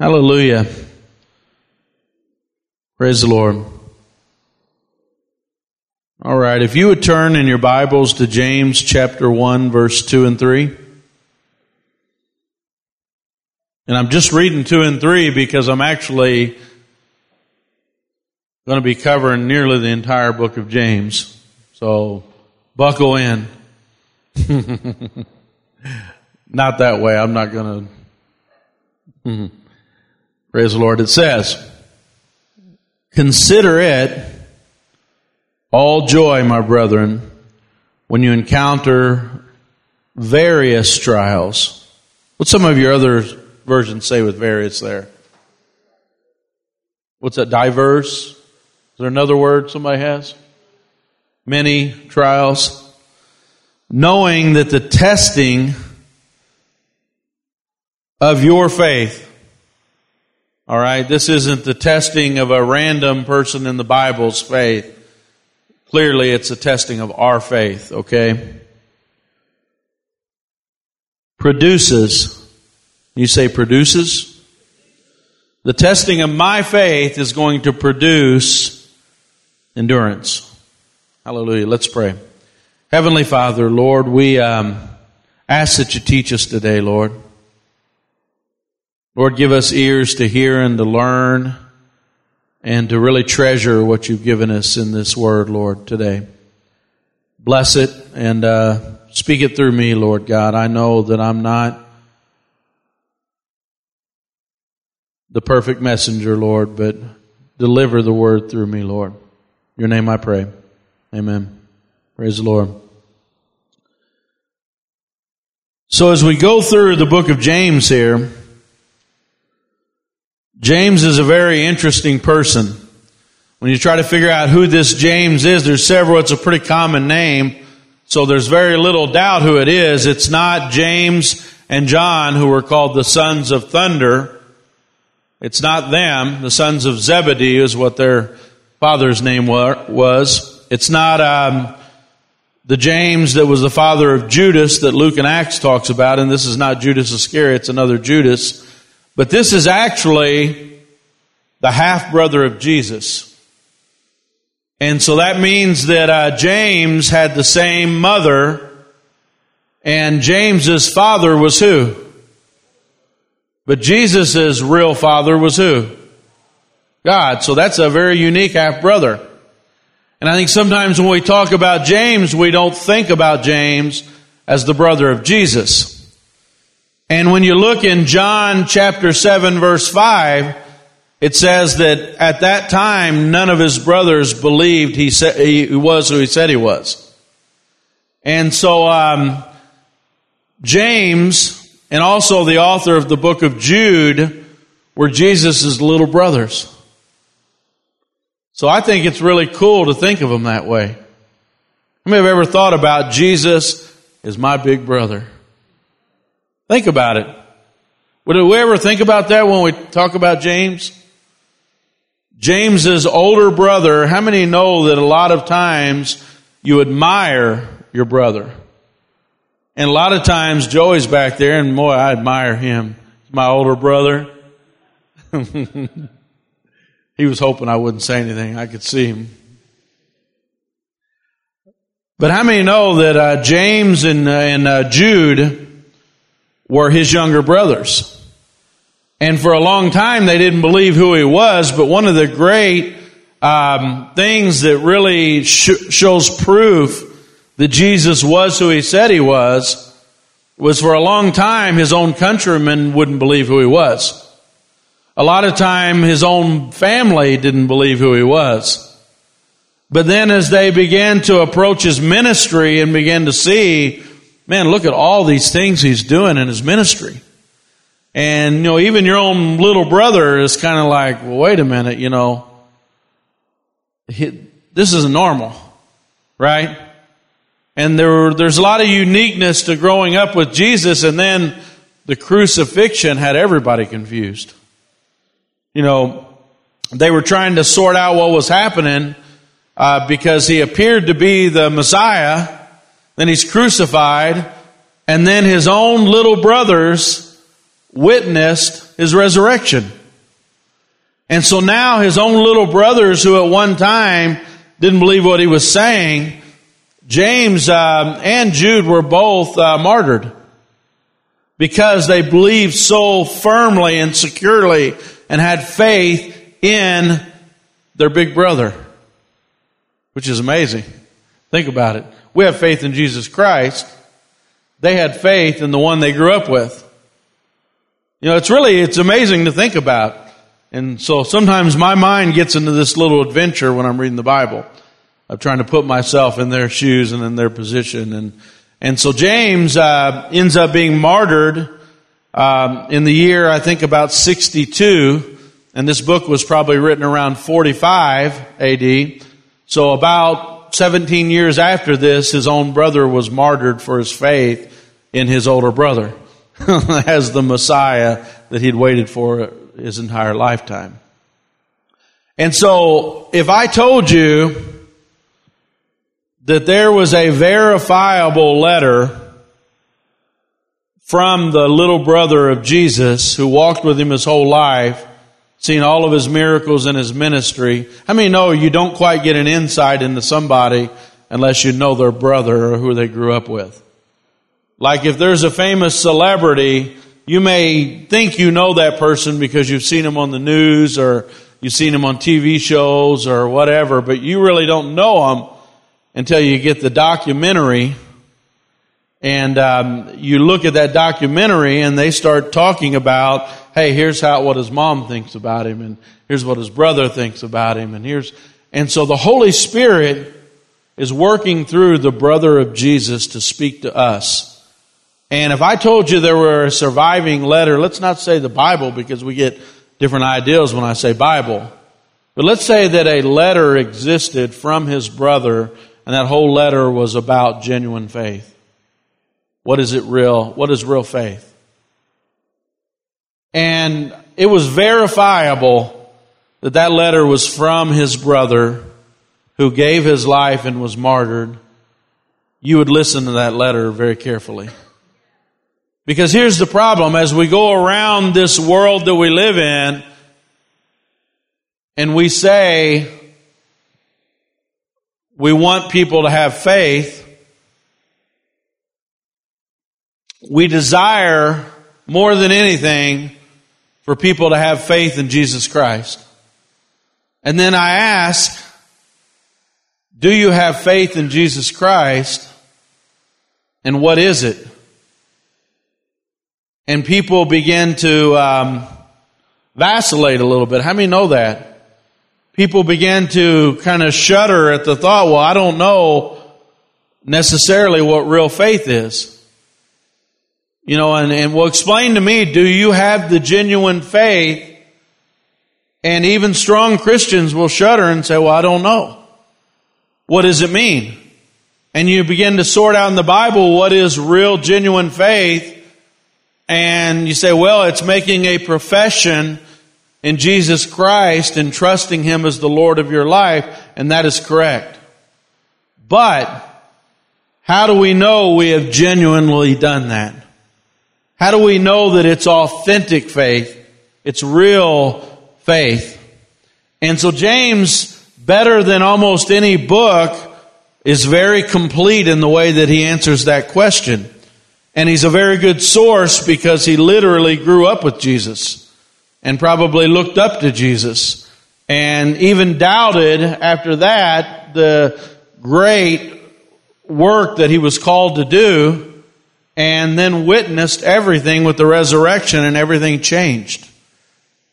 Hallelujah. Praise the Lord. All right, if you would turn in your Bibles to James chapter 1, verse 2 and 3. And I'm just reading 2 and 3 because I'm actually going to be covering nearly the entire book of James. So buckle in. not that way. I'm not going to. Praise the Lord. It says, Consider it all joy, my brethren, when you encounter various trials. What some of your other versions say with various there? What's that? Diverse? Is there another word somebody has? Many trials. Knowing that the testing of your faith all right, this isn't the testing of a random person in the Bible's faith. Clearly, it's a testing of our faith, okay? Produces. You say produces? The testing of my faith is going to produce endurance. Hallelujah. Let's pray. Heavenly Father, Lord, we um, ask that you teach us today, Lord. Lord, give us ears to hear and to learn and to really treasure what you've given us in this word, Lord, today. Bless it and uh, speak it through me, Lord God. I know that I'm not the perfect messenger, Lord, but deliver the word through me, Lord. Your name I pray. Amen. Praise the Lord. So as we go through the book of James here, James is a very interesting person. When you try to figure out who this James is, there's several, it's a pretty common name, so there's very little doubt who it is. It's not James and John who were called the sons of thunder. It's not them. The sons of Zebedee is what their father's name was. It's not um, the James that was the father of Judas that Luke and Acts talks about, and this is not Judas Iscariot, it's another Judas. But this is actually the half brother of Jesus. And so that means that uh, James had the same mother, and James's father was who? But Jesus' real father was who? God. So that's a very unique half brother. And I think sometimes when we talk about James, we don't think about James as the brother of Jesus. And when you look in John chapter 7 verse 5, it says that at that time none of his brothers believed he, said, he was who he said he was. And so um, James and also the author of the book of Jude were Jesus' little brothers. So I think it's really cool to think of them that way. How many have ever thought about Jesus is my big brother? Think about it. Would we ever think about that when we talk about James? James's older brother, how many know that a lot of times you admire your brother? And a lot of times Joey's back there and boy, I admire him. He's my older brother. he was hoping I wouldn't say anything. I could see him. But how many know that uh, James and, uh, and uh, Jude were his younger brothers. And for a long time, they didn't believe who he was, but one of the great um, things that really sh- shows proof that Jesus was who he said he was was for a long time his own countrymen wouldn't believe who he was. A lot of time his own family didn't believe who he was. But then as they began to approach his ministry and began to see man, look at all these things he's doing in his ministry. And, you know, even your own little brother is kind of like, well, wait a minute, you know, he, this isn't normal, right? And there, there's a lot of uniqueness to growing up with Jesus, and then the crucifixion had everybody confused. You know, they were trying to sort out what was happening uh, because he appeared to be the Messiah, then he's crucified, and then his own little brothers witnessed his resurrection. And so now his own little brothers who at one time didn't believe what he was saying, James uh, and Jude were both uh, martyred because they believed so firmly and securely and had faith in their big brother, which is amazing. Think about it. We have faith in Jesus Christ. They had faith in the one they grew up with. You know, it's really, it's amazing to think about. And so sometimes my mind gets into this little adventure when I'm reading the Bible of trying to put myself in their shoes and in their position. And, and so James, uh, ends up being martyred, um, in the year, I think about 62. And this book was probably written around 45 AD. So about 17 years after this, his own brother was martyred for his faith in his older brother as the Messiah that he'd waited for his entire lifetime. And so, if I told you that there was a verifiable letter from the little brother of Jesus who walked with him his whole life, seen all of his miracles in his ministry, how many know you don't quite get an insight into somebody unless you know their brother or who they grew up with? Like if there's a famous celebrity you may think you know that person because you've seen him on the news or you've seen him on TV shows or whatever, but you really don't know him until you get the documentary and um, you look at that documentary and they start talking about, hey, here's how what his mom thinks about him, and here's what his brother thinks about him, and here's and so the Holy Spirit is working through the brother of Jesus to speak to us. And if I told you there were a surviving letter, let's not say the Bible because we get different ideas when I say Bible. But let's say that a letter existed from his brother and that whole letter was about genuine faith. What is it real? What is real faith? And it was verifiable that that letter was from his brother who gave his life and was martyred. You would listen to that letter very carefully. Because here's the problem as we go around this world that we live in and we say we want people to have faith, we desire more than anything for people to have faith in Jesus Christ. And then I ask, do you have faith in Jesus Christ? And what is it? and people begin to um, vacillate a little bit. How many know that? People begin to kind of shudder at the thought, well, I don't know necessarily what real faith is. You know, and, and will explain to me, do you have the genuine faith? And even strong Christians will shudder and say, well, I don't know. What does it mean? And you begin to sort out in the Bible what is real, genuine faith and you say, well, it's making a profession in Jesus Christ and trusting Him as the Lord of your life, and that is correct. But, how do we know we have genuinely done that? How do we know that it's authentic faith? It's real faith. And so James, better than almost any book, is very complete in the way that he answers that question. And he's a very good source because he literally grew up with Jesus and probably looked up to Jesus and even doubted after that the great work that he was called to do and then witnessed everything with the resurrection and everything changed.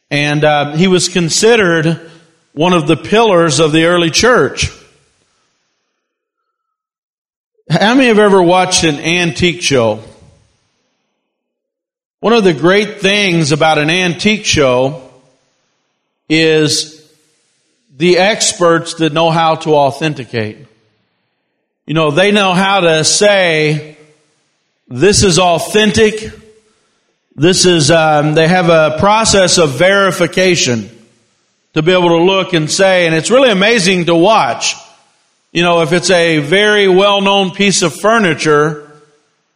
And uh, he was considered one of the pillars of the early church. How many have ever watched an antique show? One of the great things about an antique show is the experts that know how to authenticate. You know, they know how to say, this is authentic. This is, um, they have a process of verification to be able to look and say, and it's really amazing to watch. You know, if it's a very well-known piece of furniture,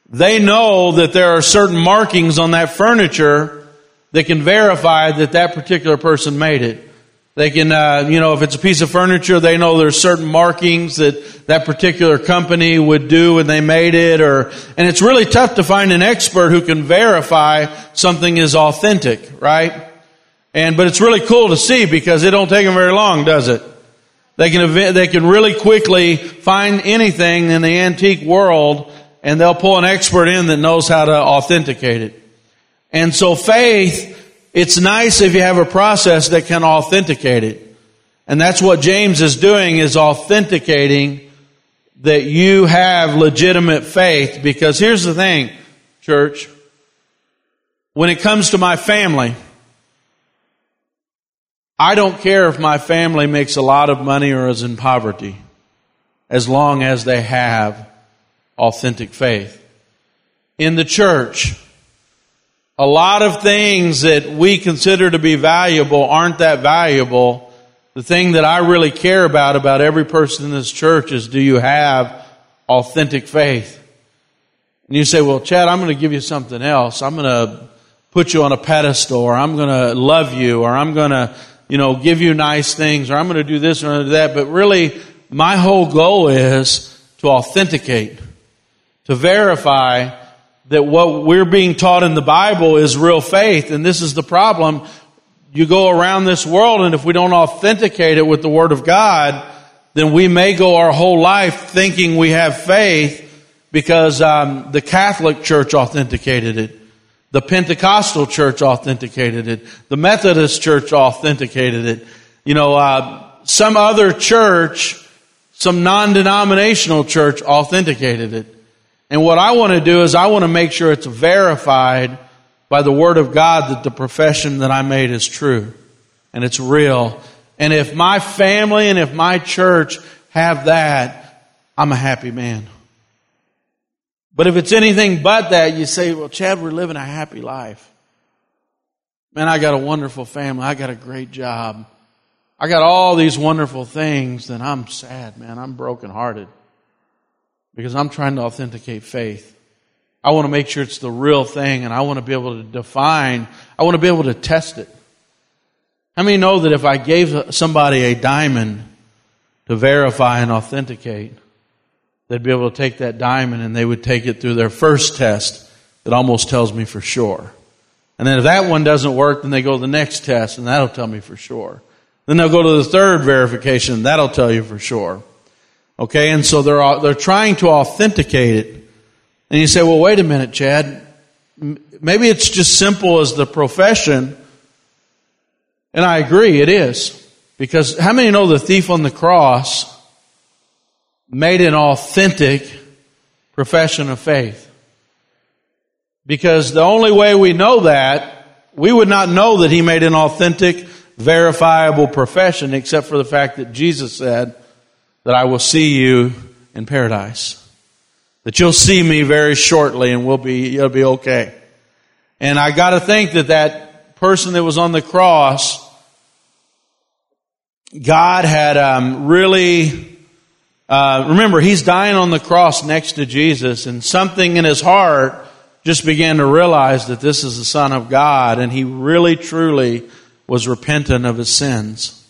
they know that there are certain markings on that furniture that can verify that that particular person made it. They can, uh, you know, if it's a piece of furniture, they know there's certain markings that that particular company would do when they made it, or, and it's really tough to find an expert who can verify something is authentic, right? And, but it's really cool to see because it don't take them very long, does it? They can, they can really quickly find anything in the antique world and they'll pull an expert in that knows how to authenticate it. And so faith, it's nice if you have a process that can authenticate it. And that's what James is doing is authenticating that you have legitimate faith because here's the thing, church. When it comes to my family, I don't care if my family makes a lot of money or is in poverty, as long as they have authentic faith. In the church, a lot of things that we consider to be valuable aren't that valuable. The thing that I really care about about every person in this church is do you have authentic faith? And you say, well, Chad, I'm going to give you something else. I'm going to put you on a pedestal or I'm going to love you or I'm going to, you know, give you nice things or I'm going to do this or do that. But really, my whole goal is to authenticate to verify that what we're being taught in the Bible is real faith. And this is the problem. You go around this world and if we don't authenticate it with the Word of God, then we may go our whole life thinking we have faith because um, the Catholic Church authenticated it. The Pentecostal Church authenticated it. The Methodist Church authenticated it. You know, uh, some other church, some non-denominational church authenticated it. And what I want to do is I want to make sure it's verified by the Word of God that the profession that I made is true and it's real. And if my family and if my church have that, I'm a happy man. But if it's anything but that, you say, well, Chad, we're living a happy life. Man, I got a wonderful family. I got a great job. I got all these wonderful things, then I'm sad, man. I'm brokenhearted because I'm trying to authenticate faith. I want to make sure it's the real thing and I want to be able to define, I want to be able to test it. How many know that if I gave somebody a diamond to verify and authenticate, they'd be able to take that diamond and they would take it through their first test that almost tells me for sure. And then if that one doesn't work, then they go to the next test and that'll tell me for sure. Then they'll go to the third verification, that'll tell you for sure. Okay, and so they're, uh, they're trying to authenticate it. And you say, well, wait a minute, Chad. Maybe it's just simple as the profession. And I agree, it is. Because how many know the thief on the cross made an authentic profession of faith? Because the only way we know that, we would not know that he made an authentic, verifiable profession except for the fact that Jesus said, that I will see you in paradise. That you'll see me very shortly and we'll be, it'll be okay. And I gotta think that that person that was on the cross, God had um, really, uh, remember, he's dying on the cross next to Jesus, and something in his heart just began to realize that this is the Son of God, and he really, truly was repentant of his sins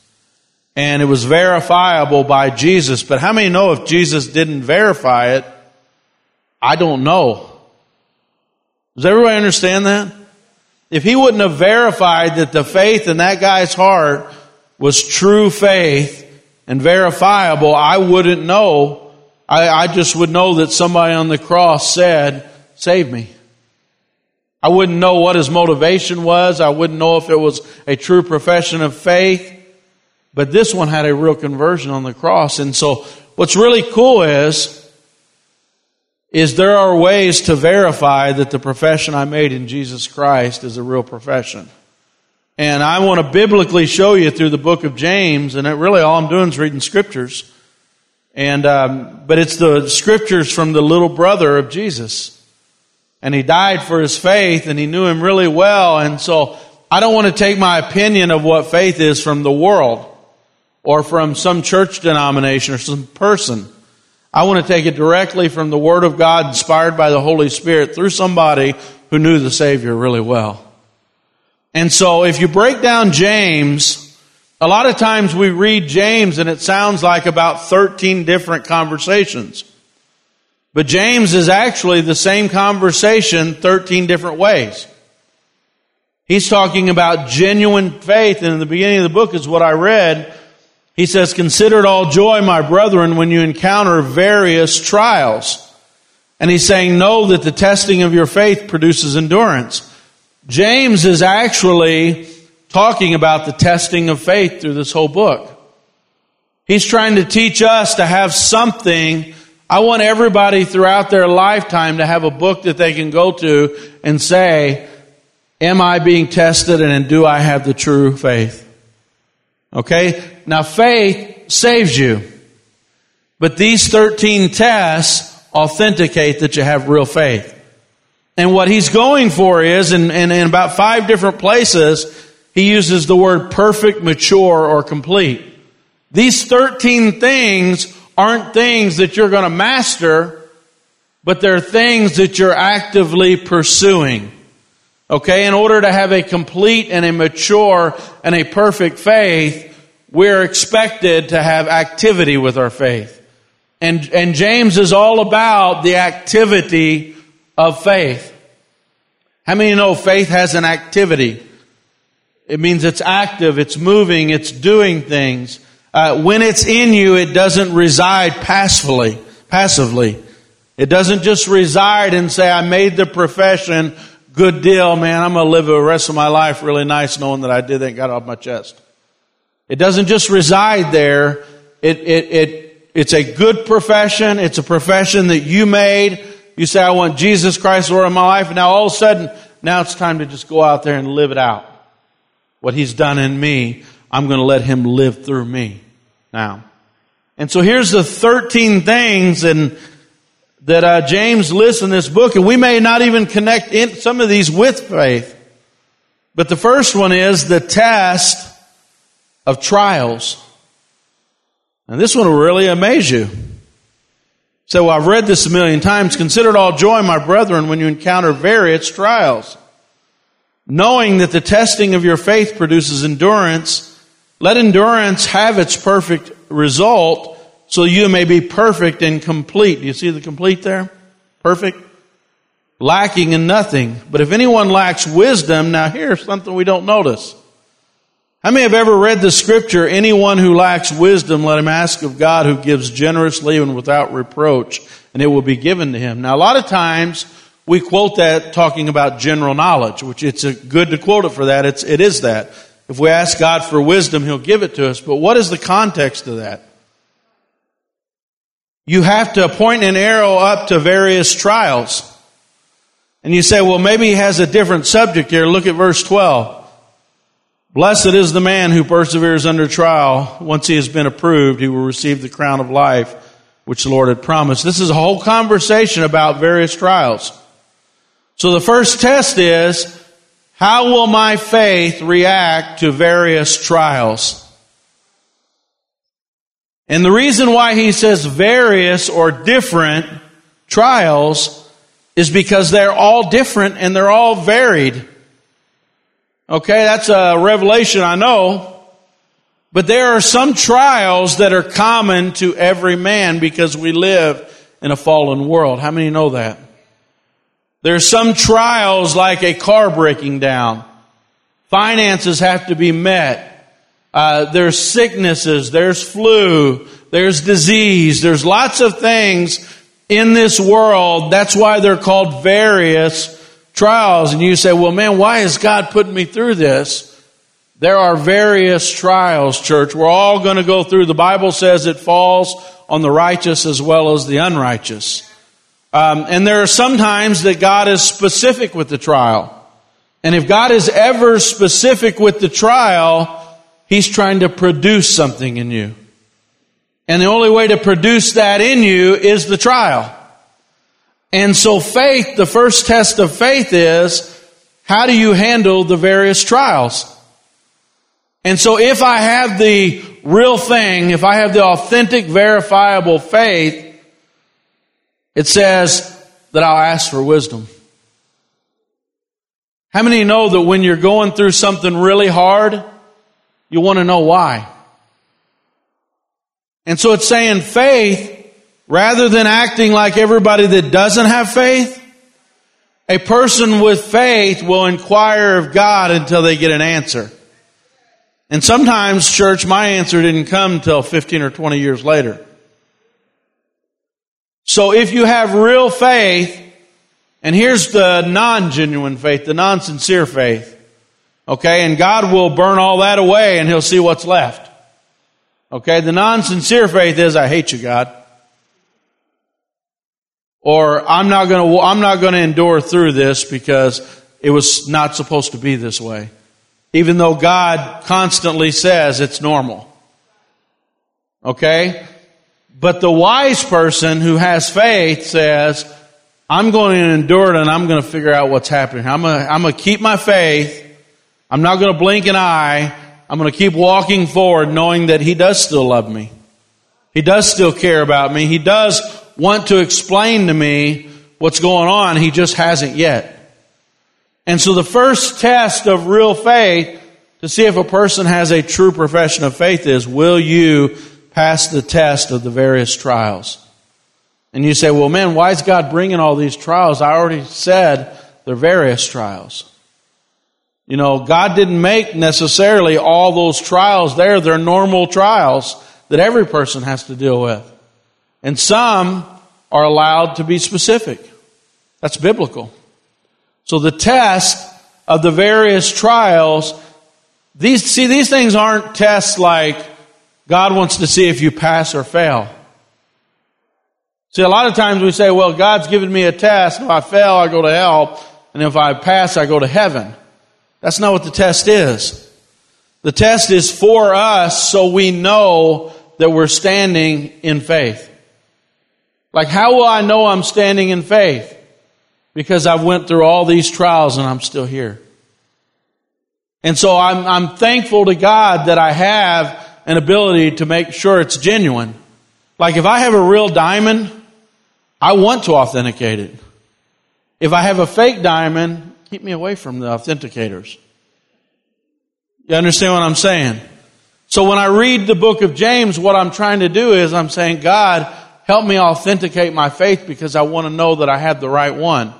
and it was verifiable by Jesus. But how many know if Jesus didn't verify it? I don't know. Does everybody understand that? If he wouldn't have verified that the faith in that guy's heart was true faith and verifiable, I wouldn't know. I, I just would know that somebody on the cross said, save me. I wouldn't know what his motivation was. I wouldn't know if it was a true profession of faith. But this one had a real conversion on the cross. And so what's really cool is, is there are ways to verify that the profession I made in Jesus Christ is a real profession. And I want to biblically show you through the book of James, and it really all I'm doing is reading scriptures. And um, but it's the scriptures from the little brother of Jesus, and he died for his faith, and he knew him really well. And so I don't want to take my opinion of what faith is from the world or from some church denomination or some person. I want to take it directly from the Word of God inspired by the Holy Spirit through somebody who knew the Savior really well. And so if you break down James, a lot of times we read James and it sounds like about 13 different conversations. But James is actually the same conversation 13 different ways. He's talking about genuine faith, and in the beginning of the book is what I read. He says, Consider it all joy, my brethren, when you encounter various trials. And he's saying, Know that the testing of your faith produces endurance. James is actually talking about the testing of faith through this whole book. He's trying to teach us to have something. I want everybody throughout their lifetime to have a book that they can go to and say, Am I being tested and do I have the true faith? Okay? Now faith saves you. But these 13 tests authenticate that you have real faith. And what he's going for is, in, in, in about five different places, he uses the word perfect, mature, or complete. These 13 things aren't things that you're going to master, but they're things that you're actively pursuing. Okay, in order to have a complete and a mature and a perfect faith, we're expected to have activity with our faith. And, and James is all about the activity of faith. How many know faith has an activity? It means it's active, it's moving, it's doing things. Uh, when it's in you, it doesn't reside passively. Passively, it doesn't just reside and say, "I made the profession." good deal, man. I'm to live the rest of my life really nice knowing that I did that got off my chest. It doesn't just reside there. It, it, it, it's a good profession. It's a profession that you made. You say, I want Jesus Christ Lord of my life. And now all of a sudden, now it's time to just go out there and live it out. What He's done in me, I'm going to let Him live through me now. And so here's the 13 things and that uh, James lists in this book, and we may not even connect in some of these with faith. But the first one is the test of trials. And this one will really amaze you. So I've read this a million times. Consider it all joy, my brethren, when you encounter various trials. Knowing that the testing of your faith produces endurance, let endurance have its perfect result so you may be perfect and complete. Do you see the complete there? Perfect? Lacking in nothing. But if anyone lacks wisdom, now here's something we don't notice. How many have ever read the scripture, anyone who lacks wisdom, let him ask of God who gives generously and without reproach, and it will be given to him. Now a lot of times, we quote that talking about general knowledge, which it's good to quote it for that. It's, it is that. If we ask God for wisdom, He'll give it to us. But what is the context of that? you have to point an arrow up to various trials. And you say, well, maybe he has a different subject here. Look at verse 12. Blessed is the man who perseveres under trial. Once he has been approved, he will receive the crown of life which the Lord had promised. This is a whole conversation about various trials. So the first test is, how will my faith react to various trials? And the reason why he says various or different trials is because they're all different and they're all varied. Okay, that's a revelation, I know. But there are some trials that are common to every man because we live in a fallen world. How many know that? There are some trials like a car breaking down. Finances have to be met. Uh, there's sicknesses, there's flu, there's disease, there's lots of things in this world. That's why they're called various trials. And you say, well, man, why is God putting me through this? There are various trials, church. We're all going to go through. The Bible says it falls on the righteous as well as the unrighteous. Um, and there are some times that God is specific with the trial. And if God is ever specific with the trial, He's trying to produce something in you. And the only way to produce that in you is the trial. And so faith, the first test of faith is, how do you handle the various trials? And so if I have the real thing, if I have the authentic, verifiable faith, It says that I'll ask for wisdom. How many know that when you're going through something really hard, you want to know why? And so it's saying faith, rather than acting like everybody that doesn't have faith, a person with faith will inquire of God until they get an answer. And sometimes, church, my answer didn't come until 15 or 20 years later. So if you have real faith, and here's the non-genuine faith, the non-sincere faith, okay, and God will burn all that away and He'll see what's left. Okay, the non-sincere faith is, I hate you, God. Or I'm not gonna, I'm not gonna endure through this because it was not supposed to be this way. Even though God constantly says it's normal. Okay? But the wise person who has faith says, I'm going to endure it and I'm going to figure out what's happening. I'm going to, I'm going to keep my faith. I'm not going to blink an eye. I'm going to keep walking forward knowing that He does still love me. He does still care about me. He does want to explain to me what's going on. He just hasn't yet. And so the first test of real faith to see if a person has a true profession of faith is, will you pass the test of the various trials? And you say, well, man, why is God bringing all these trials? I already said they're various trials. You know, God didn't make necessarily all those trials there. They're normal trials that every person has to deal with. And some are allowed to be specific. That's biblical. So the test of the various trials, these, see, these things aren't tests like God wants to see if you pass or fail. See, a lot of times we say, well, God's given me a test. If I fail, I go to hell. And if I pass, I go to heaven. That's not what the test is. The test is for us so we know that we're standing in faith. Like, how will I know I'm standing in faith? Because I've went through all these trials and I'm still here. And so I'm, I'm thankful to God that I have an ability to make sure it's genuine. Like if I have a real diamond, I want to authenticate it. If I have a fake diamond, Keep me away from the authenticators. You understand what I'm saying? So when I read the book of James, what I'm trying to do is I'm saying, God, help me authenticate my faith because I want to know that I have the right one.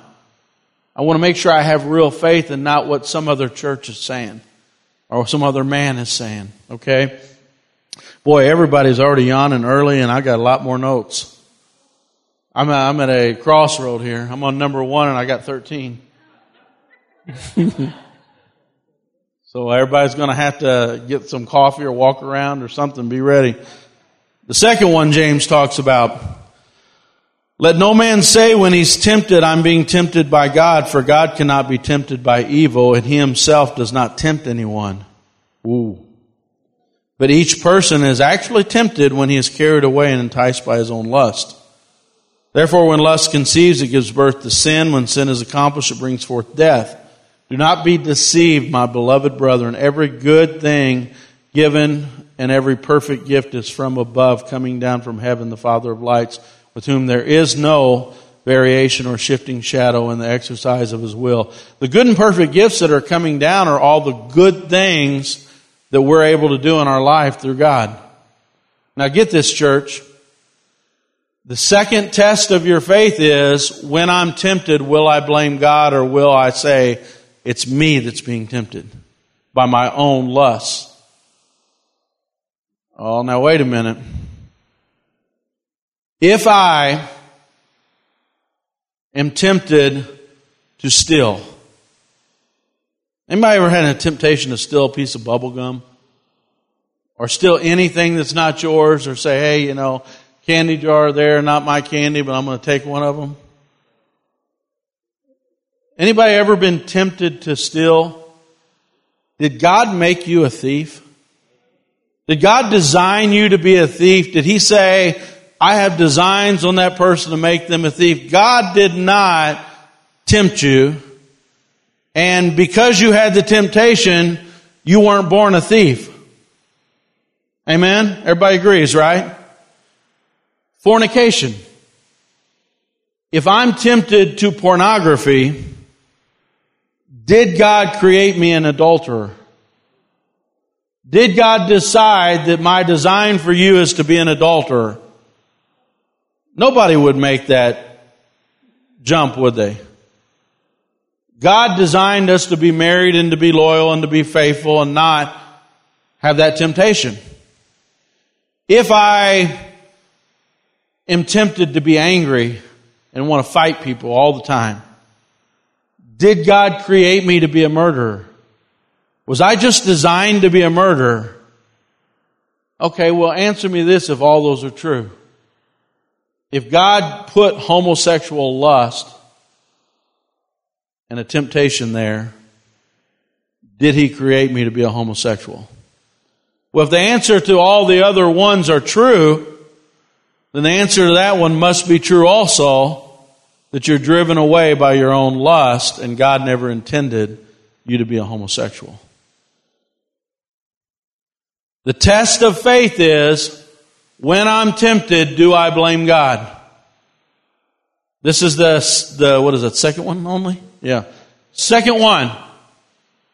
I want to make sure I have real faith and not what some other church is saying or some other man is saying. Okay? Boy, everybody's already yawning early and I got a lot more notes. I'm, I'm at a crossroad here. I'm on number one and I got 13. so everybody's going to have to get some coffee or walk around or something, be ready. The second one James talks about. Let no man say when he's tempted, I'm being tempted by God, for God cannot be tempted by evil, and he himself does not tempt anyone. Ooh. But each person is actually tempted when he is carried away and enticed by his own lust. Therefore, when lust conceives, it gives birth to sin. When sin is accomplished, it brings forth death. Do not be deceived, my beloved brethren. Every good thing given and every perfect gift is from above, coming down from heaven, the Father of lights, with whom there is no variation or shifting shadow in the exercise of his will. The good and perfect gifts that are coming down are all the good things that we're able to do in our life through God. Now get this, church. The second test of your faith is when I'm tempted, will I blame God or will I say, it's me that's being tempted by my own lust. Oh, now wait a minute. If I am tempted to steal, anybody ever had a temptation to steal a piece of bubble gum? Or steal anything that's not yours or say, hey, you know, candy jar there, not my candy, but I'm going to take one of them? Anybody ever been tempted to steal? Did God make you a thief? Did God design you to be a thief? Did He say, I have designs on that person to make them a thief? God did not tempt you. And because you had the temptation, you weren't born a thief. Amen? Everybody agrees, right? Fornication. If I'm tempted to pornography, did God create me an adulterer? Did God decide that my design for you is to be an adulterer? Nobody would make that jump, would they? God designed us to be married and to be loyal and to be faithful and not have that temptation. If I am tempted to be angry and want to fight people all the time, did God create me to be a murderer? Was I just designed to be a murderer? Okay, well, answer me this if all those are true. If God put homosexual lust and a temptation there, did he create me to be a homosexual? Well, if the answer to all the other ones are true, then the answer to that one must be true also that you're driven away by your own lust and God never intended you to be a homosexual. The test of faith is when I'm tempted, do I blame God? This is the, the what is it, second one only? Yeah. Second one.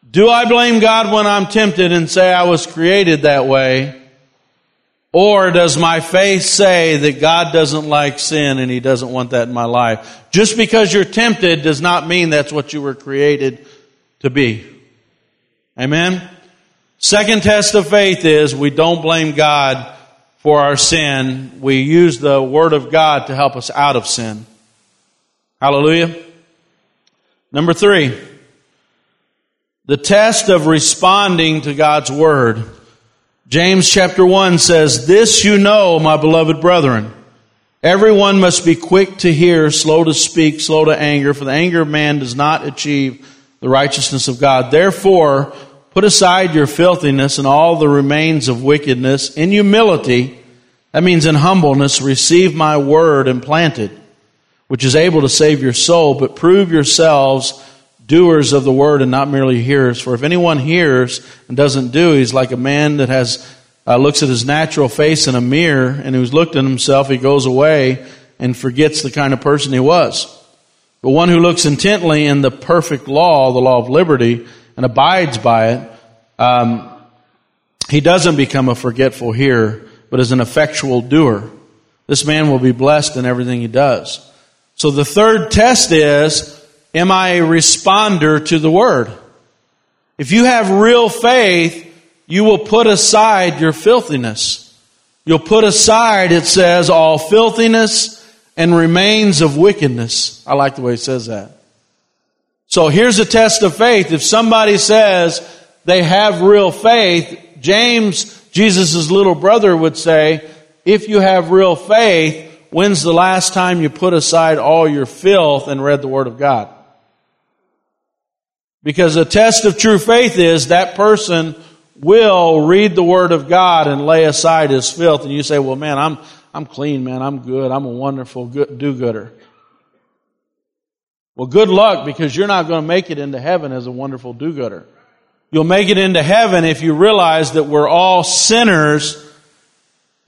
Do I blame God when I'm tempted and say I was created that way? Or does my faith say that God doesn't like sin and He doesn't want that in my life? Just because you're tempted does not mean that's what you were created to be. Amen? Second test of faith is we don't blame God for our sin. We use the Word of God to help us out of sin. Hallelujah. Number three, the test of responding to God's word. James chapter 1 says, This you know, my beloved brethren. Everyone must be quick to hear, slow to speak, slow to anger, for the anger of man does not achieve the righteousness of God. Therefore, put aside your filthiness and all the remains of wickedness in humility. That means in humbleness, receive my word and plant it, which is able to save your soul, but prove yourselves doers of the word and not merely hearers. For if anyone hears and doesn't do, he's like a man that has uh, looks at his natural face in a mirror, and who's looked at himself, he goes away and forgets the kind of person he was. But one who looks intently in the perfect law, the law of liberty, and abides by it, um, he doesn't become a forgetful hearer, but is an effectual doer. This man will be blessed in everything he does. So the third test is Am I a responder to the word? If you have real faith, you will put aside your filthiness. You'll put aside, it says, all filthiness and remains of wickedness. I like the way it says that. So here's a test of faith. If somebody says they have real faith, James, Jesus' little brother would say, if you have real faith, when's the last time you put aside all your filth and read the Word of God? Because a test of true faith is that person will read the Word of God and lay aside his filth. And you say, well, man, I'm, I'm clean, man. I'm good. I'm a wonderful do-gooder. Well, good luck because you're not going to make it into heaven as a wonderful do-gooder. You'll make it into heaven if you realize that we're all sinners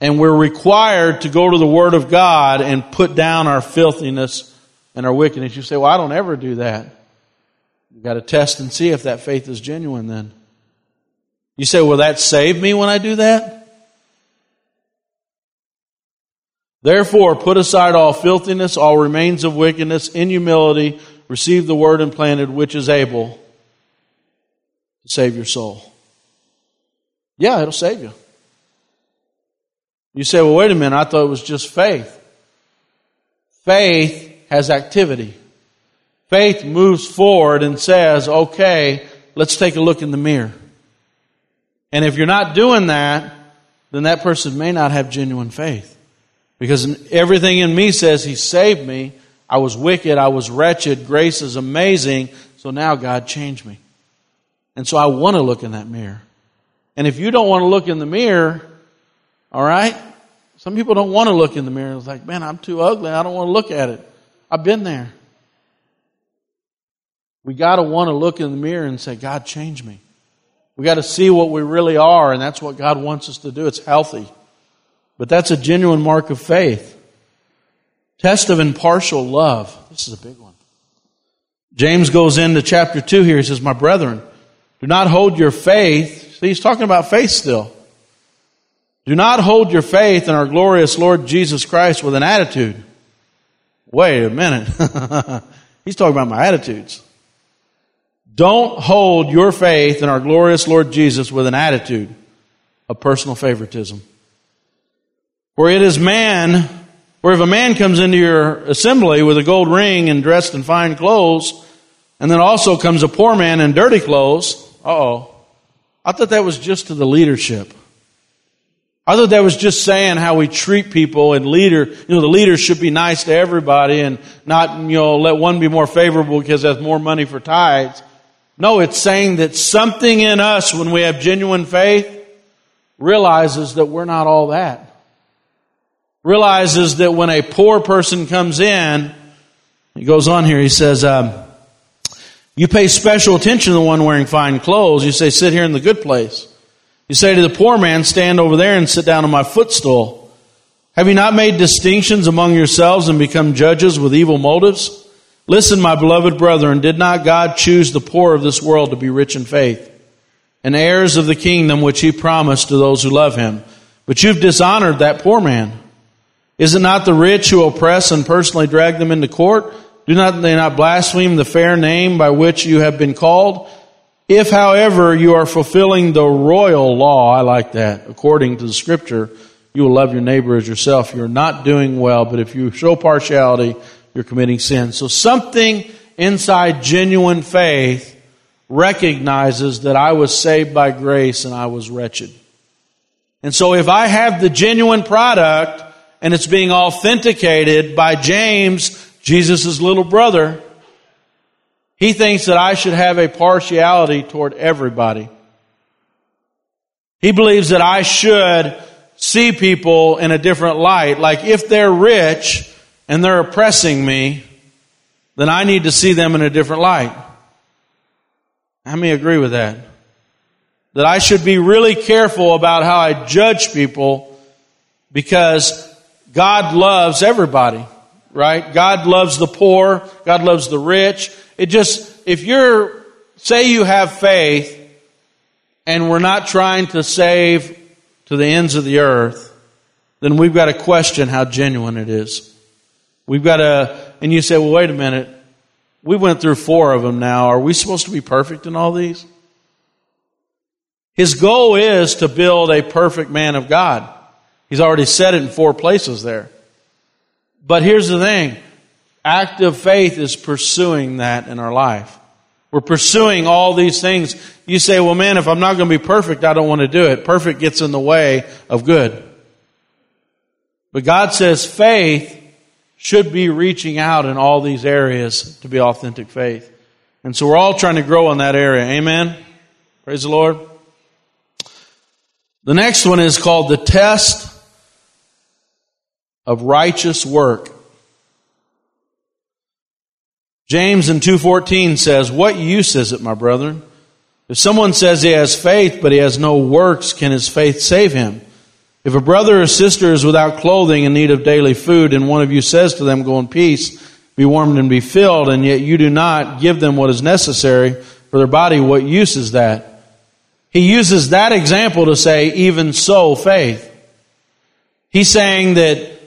and we're required to go to the Word of God and put down our filthiness and our wickedness. You say, well, I don't ever do that. You've got to test and see if that faith is genuine then. You say, will that save me when I do that? Therefore, put aside all filthiness, all remains of wickedness, in humility, receive the word implanted, which is able to save your soul. Yeah, it'll save you. You say, well, wait a minute, I thought it was just faith. Faith has activity. Faith moves forward and says, okay, let's take a look in the mirror. And if you're not doing that, then that person may not have genuine faith. Because everything in me says He saved me. I was wicked. I was wretched. Grace is amazing. So now God changed me. And so I want to look in that mirror. And if you don't want to look in the mirror, all right? Some people don't want to look in the mirror. It's like, man, I'm too ugly. I don't want to look at it. I've been there. We got to want to look in the mirror and say, God, change me. We got to see what we really are, and that's what God wants us to do. It's healthy. But that's a genuine mark of faith. Test of impartial love. This is a big one. James goes into chapter 2 here. He says, My brethren, do not hold your faith. See, he's talking about faith still. Do not hold your faith in our glorious Lord Jesus Christ with an attitude. Wait a minute. he's talking about my attitudes. Don't hold your faith in our glorious Lord Jesus with an attitude of personal favoritism. For it is man, where if a man comes into your assembly with a gold ring and dressed in fine clothes, and then also comes a poor man in dirty clothes, oh, I thought that was just to the leadership. I thought that was just saying how we treat people and leader, you know, the leaders should be nice to everybody and not, you know, let one be more favorable because has more money for tithes. No, it's saying that something in us when we have genuine faith realizes that we're not all that realizes that when a poor person comes in, he goes on here, he says, um, you pay special attention to the one wearing fine clothes. You say, sit here in the good place. You say to the poor man, stand over there and sit down on my footstool. Have you not made distinctions among yourselves and become judges with evil motives? Listen, my beloved brethren, did not God choose the poor of this world to be rich in faith and heirs of the kingdom which he promised to those who love him? But you've dishonored that poor man. Is it not the rich who oppress and personally drag them into court? Do not they not blaspheme the fair name by which you have been called? If, however, you are fulfilling the royal law, I like that, according to the scripture, you will love your neighbor as yourself. You're not doing well, but if you show partiality, you're committing sin. So something inside genuine faith recognizes that I was saved by grace and I was wretched. And so if I have the genuine product, and it's being authenticated by James, Jesus' little brother. He thinks that I should have a partiality toward everybody. He believes that I should see people in a different light. Like if they're rich and they're oppressing me, then I need to see them in a different light. How many agree with that? That I should be really careful about how I judge people because God loves everybody, right? God loves the poor. God loves the rich. It just, if you're, say you have faith and we're not trying to save to the ends of the earth, then we've got to question how genuine it is. We've got to, and you say, well, wait a minute. We went through four of them now. Are we supposed to be perfect in all these? His goal is to build a perfect man of God. He's already said it in four places there. But here's the thing. Active faith is pursuing that in our life. We're pursuing all these things. You say, well man, if I'm not going to be perfect, I don't want to do it. Perfect gets in the way of good. But God says faith should be reaching out in all these areas to be authentic faith. And so we're all trying to grow in that area. Amen. Praise the Lord. The next one is called the test of righteous work. James in 2:14 says, "What use is it, my brethren? If someone says he has faith but he has no works, can his faith save him? If a brother or sister is without clothing in need of daily food and one of you says to them, go in peace, be warmed and be filled, and yet you do not give them what is necessary for their body, what use is that?" He uses that example to say, even so, faith. He's saying that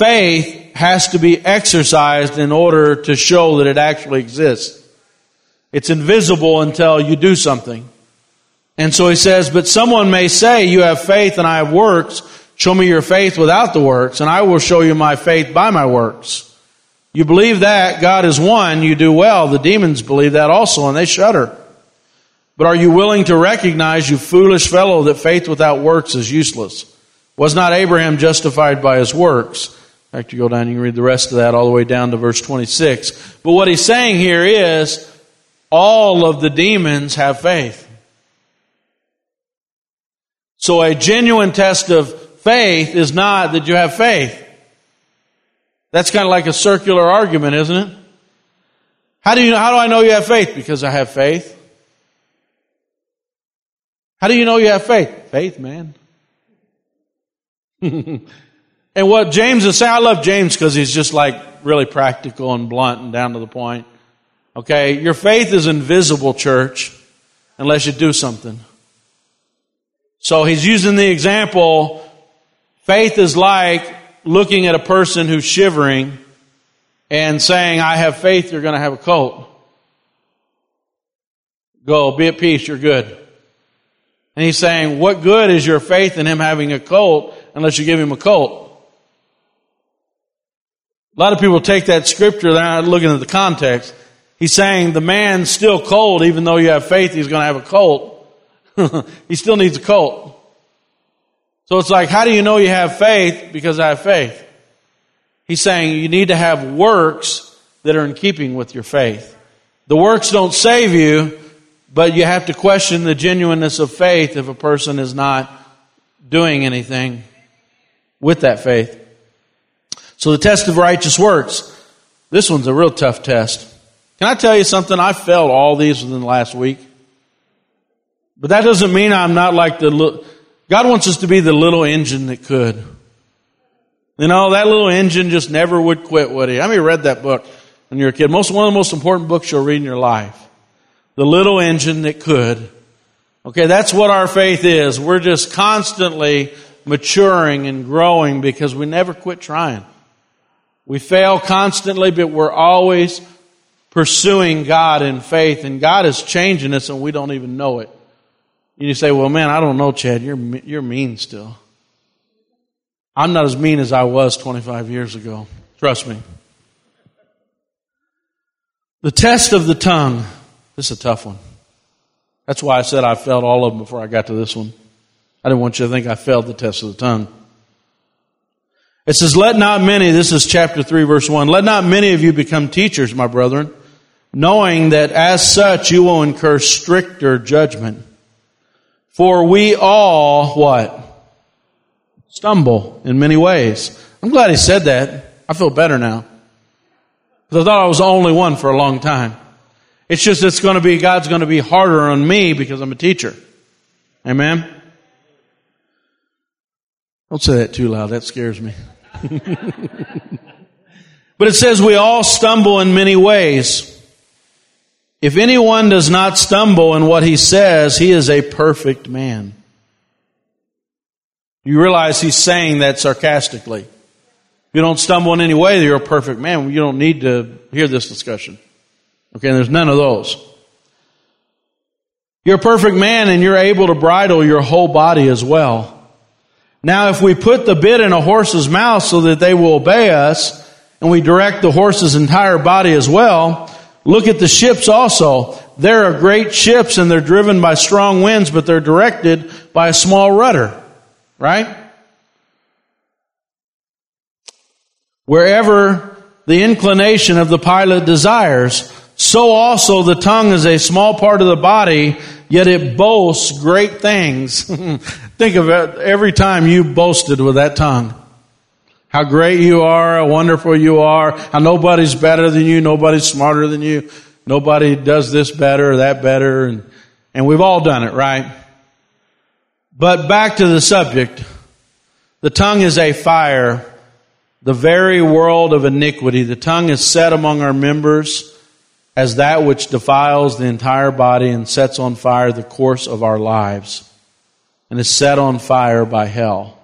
faith has to be exercised in order to show that it actually exists. It's invisible until you do something. And so he says, but someone may say, you have faith and I have works. Show me your faith without the works and I will show you my faith by my works. You believe that God is one, you do well. The demons believe that also and they shudder. But are you willing to recognize, you foolish fellow, that faith without works is useless? Was not Abraham justified by his works? In fact, you go down, you can read the rest of that all the way down to verse 26. But what he's saying here is, all of the demons have faith. So a genuine test of faith is not that you have faith. That's kind of like a circular argument, isn't it? How do you how do I know you have faith? Because I have faith. How do you know you have faith? Faith, man. And what James is saying, I love James because he's just like really practical and blunt and down to the point. Okay, your faith is invisible, church, unless you do something. So he's using the example faith is like looking at a person who's shivering and saying, I have faith you're going to have a coat. Go, be at peace, you're good. And he's saying, what good is your faith in him having a coat unless you give him a coat? A lot of people take that scripture, they're not looking at the context. He's saying the man's still cold, even though you have faith he's going to have a colt. he still needs a colt. So it's like, how do you know you have faith? Because I have faith. He's saying you need to have works that are in keeping with your faith. The works don't save you, but you have to question the genuineness of faith if a person is not doing anything with that faith. So the test of righteous works. This one's a real tough test. Can I tell you something? I failed all these within the last week. But that doesn't mean I'm not like the, little, God wants us to be the little engine that could. You know, that little engine just never would quit, would he? I mean, read that book when you were a kid. Most, one of the most important books you'll read in your life. The little engine that could. Okay, that's what our faith is. We're just constantly maturing and growing because we never quit trying. We fail constantly, but we're always pursuing God in faith, and God is changing us, and we don't even know it. And you say, "Well, man, I don't know, Chad. You're you're mean still." I'm not as mean as I was 25 years ago. Trust me. The test of the tongue. This is a tough one. That's why I said I failed all of them before I got to this one. I didn't want you to think I failed the test of the tongue. It says, let not many, this is chapter 3 verse 1, let not many of you become teachers, my brethren, knowing that as such you will incur stricter judgment. For we all, what? Stumble in many ways. I'm glad he said that. I feel better now. Because I thought I was the only one for a long time. It's just it's going to be, God's going to be harder on me because I'm a teacher. Amen? Don't say that too loud. That scares me. but it says we all stumble in many ways. If anyone does not stumble in what he says, he is a perfect man. You realize he's saying that sarcastically. If you don't stumble in any way, you're a perfect man. You don't need to hear this discussion. Okay, there's none of those. You're a perfect man and you're able to bridle your whole body as well. Now, if we put the bit in a horse's mouth so that they will obey us, and we direct the horse's entire body as well, look at the ships also. There are great ships and they're driven by strong winds, but they're directed by a small rudder. Right? Wherever the inclination of the pilot desires, so also the tongue is a small part of the body, yet it boasts great things. Think of every time you boasted with that tongue. How great you are, how wonderful you are, how nobody's better than you, nobody's smarter than you, nobody does this better or that better, and, and we've all done it, right? But back to the subject. The tongue is a fire, the very world of iniquity. The tongue is set among our members as that which defiles the entire body and sets on fire the course of our lives and is set on fire by hell.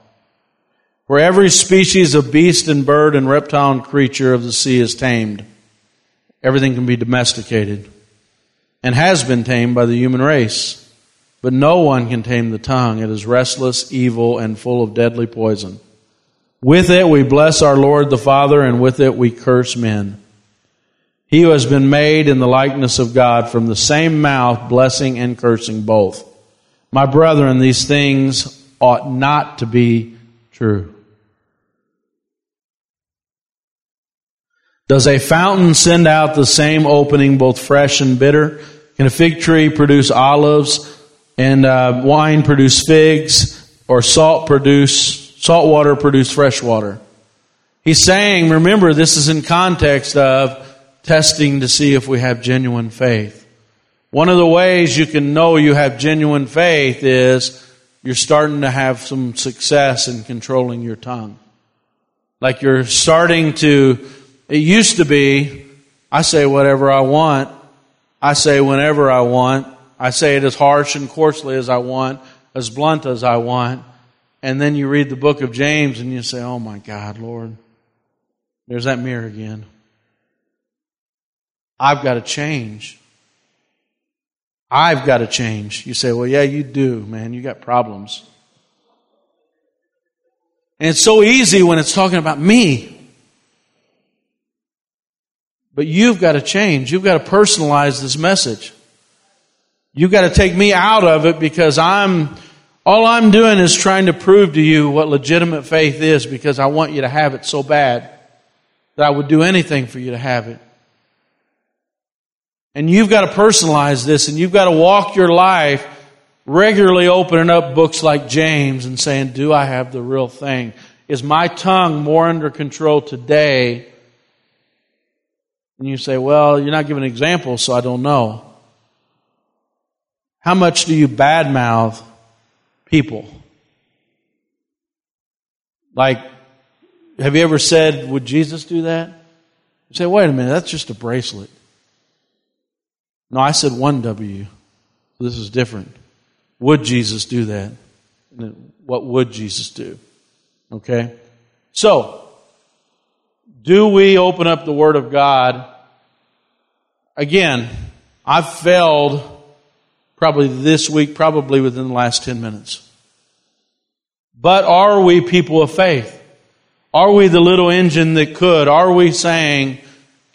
Where every species of beast and bird and reptile and creature of the sea is tamed. Everything can be domesticated and has been tamed by the human race. But no one can tame the tongue. It is restless, evil, and full of deadly poison. With it we bless our Lord the Father, and with it we curse men. He who has been made in the likeness of God from the same mouth, blessing and cursing both. My brethren, these things ought not to be true. Does a fountain send out the same opening, both fresh and bitter? Can a fig tree produce olives and uh, wine produce figs or salt produce, salt water produce fresh water? He's saying, remember, this is in context of testing to see if we have genuine faith. One of the ways you can know you have genuine faith is you're starting to have some success in controlling your tongue. Like you're starting to, it used to be, I say whatever I want. I say whenever I want. I say it as harsh and coarsely as I want, as blunt as I want. And then you read the book of James and you say, oh my God, Lord, there's that mirror again. I've got to change. I've got to change. You say, well, yeah, you do, man. You got problems. And it's so easy when it's talking about me. But you've got to change. You've got to personalize this message. You've got to take me out of it because I'm, all I'm doing is trying to prove to you what legitimate faith is because I want you to have it so bad that I would do anything for you to have it. And you've got to personalize this and you've got to walk your life regularly opening up books like James and saying, Do I have the real thing? Is my tongue more under control today? And you say, Well, you're not giving an example, so I don't know. How much do you badmouth people? Like, have you ever said, Would Jesus do that? You say, Wait a minute, that's just a bracelet. No, I said one W. This is different. Would Jesus do that? What would Jesus do? Okay? So, do we open up the Word of God? Again, I've failed probably this week, probably within the last 10 minutes. But are we people of faith? Are we the little engine that could? Are we saying,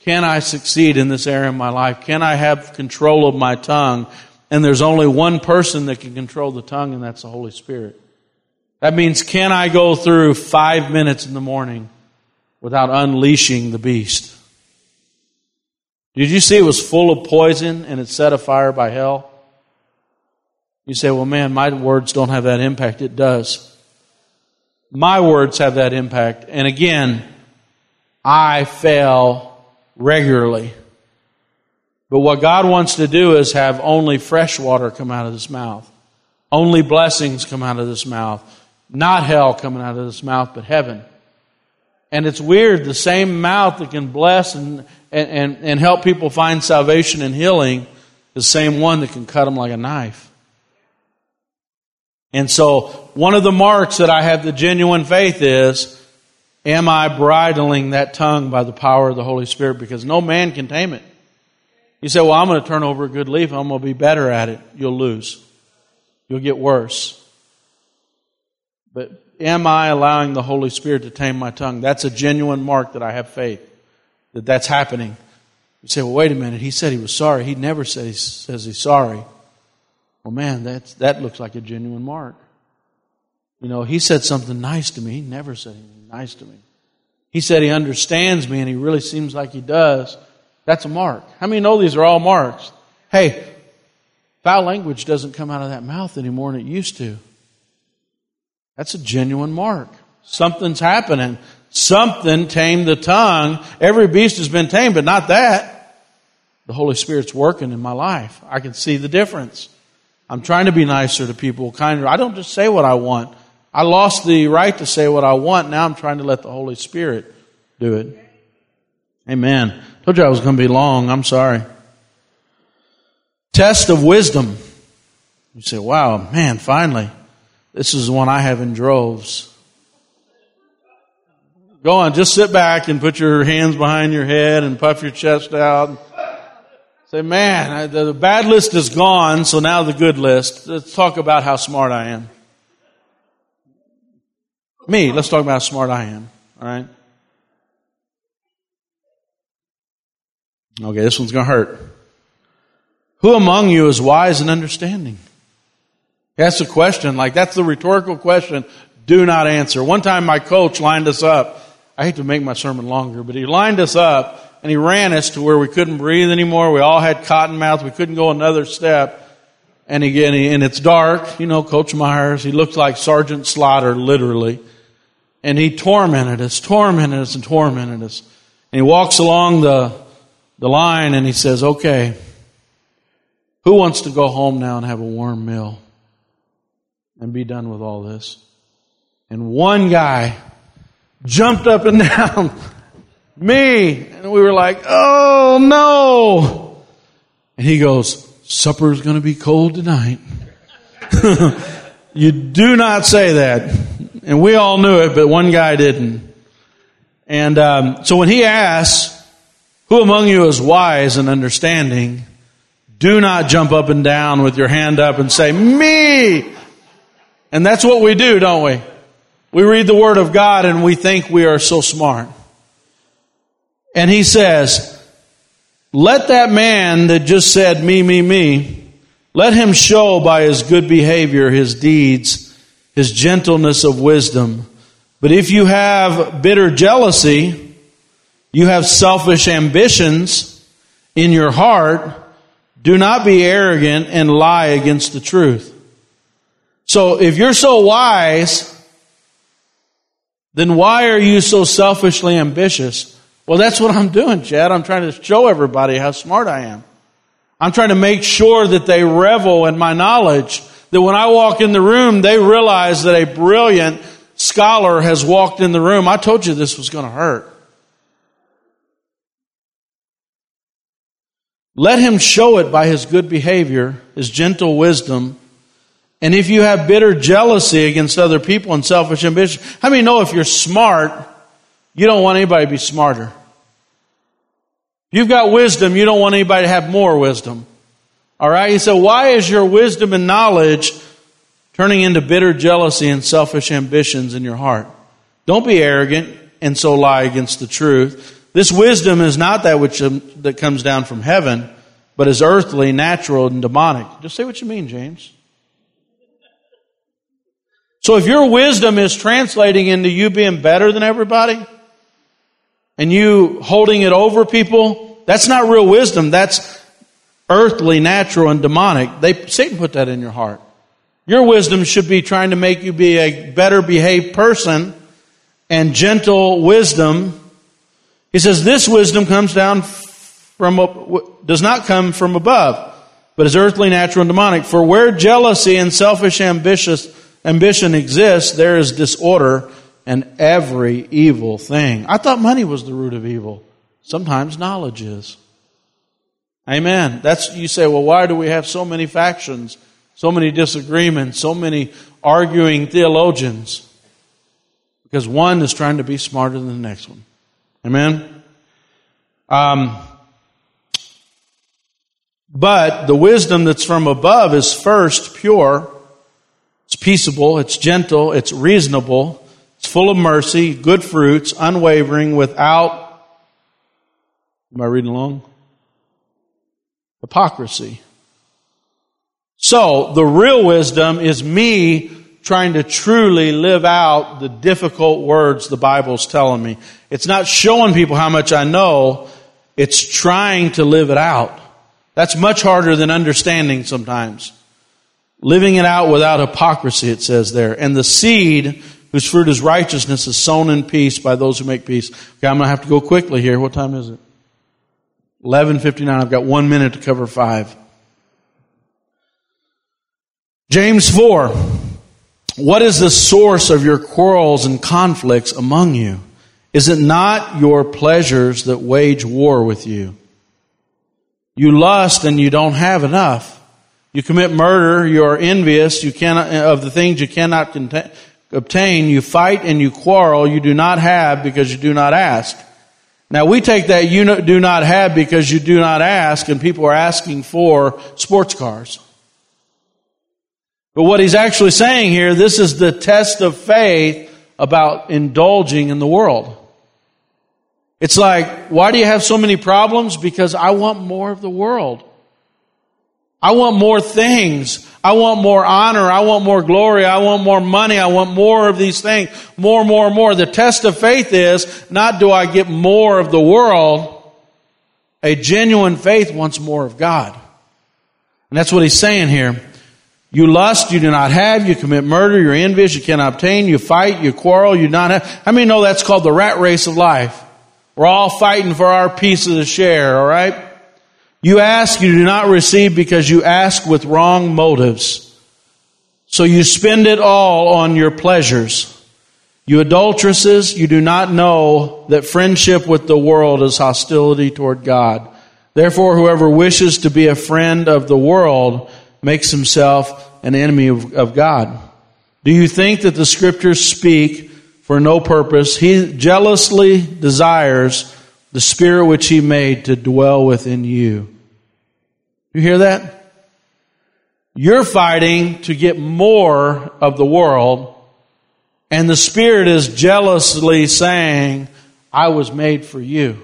can I succeed in this area of my life? Can I have control of my tongue? And there's only one person that can control the tongue, and that's the Holy Spirit. That means, can I go through five minutes in the morning without unleashing the beast? Did you see it was full of poison and it set afire by hell? You say, well, man, my words don't have that impact. It does. My words have that impact. And again, I fail regularly. But what God wants to do is have only fresh water come out of this mouth. Only blessings come out of this mouth. Not hell coming out of this mouth, but heaven. And it's weird, the same mouth that can bless and, and, and help people find salvation and healing the same one that can cut them like a knife. And so, one of the marks that I have the genuine faith is Am I bridling that tongue by the power of the Holy Spirit? Because no man can tame it. You say, well, I'm going to turn over a good leaf. I'm going to be better at it. You'll lose. You'll get worse. But am I allowing the Holy Spirit to tame my tongue? That's a genuine mark that I have faith that that's happening. You say, well, wait a minute. He said he was sorry. He never says he's sorry. Well, man, that's, that looks like a genuine mark. You know, he said something nice to me. He never said anything nice to me. He said he understands me and he really seems like he does. That's a mark. How many know these are all marks? Hey, foul language doesn't come out of that mouth anymore than it used to. That's a genuine mark. Something's happening. Something tamed the tongue. Every beast has been tamed, but not that. The Holy Spirit's working in my life. I can see the difference. I'm trying to be nicer to people, kinder. I don't just say what I want. I lost the right to say what I want. Now I'm trying to let the Holy Spirit do it. Amen. Told you I was going to be long. I'm sorry. Test of wisdom. You say, wow, man, finally. This is the one I have in droves. Go on, just sit back and put your hands behind your head and puff your chest out. Say, man, the bad list is gone, so now the good list. Let's talk about how smart I am. Me, let's talk about how smart I am. All right? Okay, this one's going to hurt. Who among you is wise and understanding? That's a question. Like, that's the rhetorical question. Do not answer. One time my coach lined us up. I hate to make my sermon longer, but he lined us up and he ran us to where we couldn't breathe anymore. We all had cotton mouth. We couldn't go another step. And again, and it's dark, you know, Coach Myers, he looked like Sergeant Slaughter, literally. And he tormented us, tormented us, and tormented us. And he walks along the, the line and he says, okay, who wants to go home now and have a warm meal and be done with all this? And one guy jumped up and down. Me. And we were like, oh no. And he goes, supper's going to be cold tonight. you do not say that. And we all knew it, but one guy didn't. And um, so when he asks, who among you is wise and understanding? Do not jump up and down with your hand up and say, me! And that's what we do, don't we? We read the Word of God and we think we are so smart. And he says, let that man that just said me, me, me, let him show by his good behavior, his deeds, his gentleness of wisdom. But if you have bitter jealousy, you have selfish ambitions in your heart, do not be arrogant and lie against the truth. So if you're so wise, then why are you so selfishly ambitious? Well, that's what I'm doing, Chad. I'm trying to show everybody how smart I am. I'm trying to make sure that they revel in my knowledge. That when I walk in the room, they realize that a brilliant scholar has walked in the room. I told you this was going to hurt. Let him show it by his good behavior, his gentle wisdom, and if you have bitter jealousy against other people and selfish ambition, how many know if you're smart, you don't want anybody to be smarter? If you've got wisdom, you don't want anybody to have more wisdom. Alright? You say, why is your wisdom and knowledge turning into bitter jealousy and selfish ambitions in your heart? Don't be arrogant and so lie against the truth. This wisdom is not that which um, that comes down from heaven, but is earthly, natural, and demonic. Just say what you mean, James. So if your wisdom is translating into you being better than everybody and you holding it over people, that's not real wisdom. That's earthly, natural, and demonic. They, Satan put that in your heart. Your wisdom should be trying to make you be a better behaved person and gentle wisdom. He says this wisdom comes down from, does not come from above, but is earthly, natural, and demonic. For where jealousy and selfish ambitious ambition exists, there is disorder and every evil thing. I thought money was the root of evil. Sometimes knowledge is. Amen. That's, you say, well, why do we have so many factions, so many disagreements, so many arguing theologians? Because one is trying to be smarter than the next one. Amen. Um, but the wisdom that's from above is first pure it's peaceable, it's gentle, it's reasonable, it's full of mercy, good fruits, unwavering, without, am I reading along? Hypocrisy. So, the real wisdom is me trying to truly live out the difficult words the Bible's telling me. It's not showing people how much I know, it's trying to live it out. That's much harder than understanding sometimes. Living it out without hypocrisy, it says there. And the seed whose fruit is righteousness is sown in peace by those who make peace. Okay, I'm going to have to go quickly here. What time is it? 11.59. I've got one minute to cover five. James 4. What is the source of your quarrels and conflicts among you? Is it not your pleasures that wage war with you? You lust and you don't have enough. You commit murder, you are envious, you cannot, of the things you cannot contain, obtain, you fight and you quarrel, you do not have because you do not ask. Now we take that you do not have because you do not ask and people are asking for sports cars. But what he's actually saying here, this is the test of faith about indulging in the world. It's like, why do you have so many problems? Because I want more of the world. I want more things. I want more honor. I want more glory. I want more money. I want more of these things. More, more, more. The test of faith is not do I get more of the world. A genuine faith wants more of God. And that's what he's saying here. You lust, you do not have, you commit murder, you're envious, you cannot obtain, you fight, you quarrel, you do not have. How many know that's called the rat race of life? We're all fighting for our piece of the share, alright? You ask, you do not receive because you ask with wrong motives. So you spend it all on your pleasures. You adulteresses, you do not know that friendship with the world is hostility toward God. Therefore, whoever wishes to be a friend of the world makes himself an enemy of, of God. Do you think that the scriptures speak for no purpose? He jealously desires the spirit which he made to dwell within you. You hear that? You're fighting to get more of the world and the Spirit is jealously saying, I was made for you.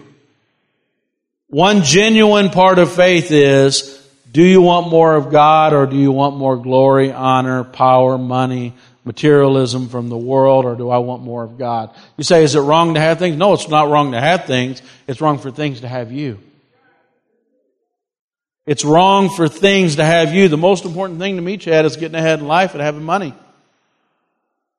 One genuine part of faith is, do you want more of God or do you want more glory, honor, power, money, materialism from the world or do I want more of God? You say, is it wrong to have things? No, it's not wrong to have things. It's wrong for things to have you. It's wrong for things to have you. The most important thing to me, Chad, is getting ahead in life and having money.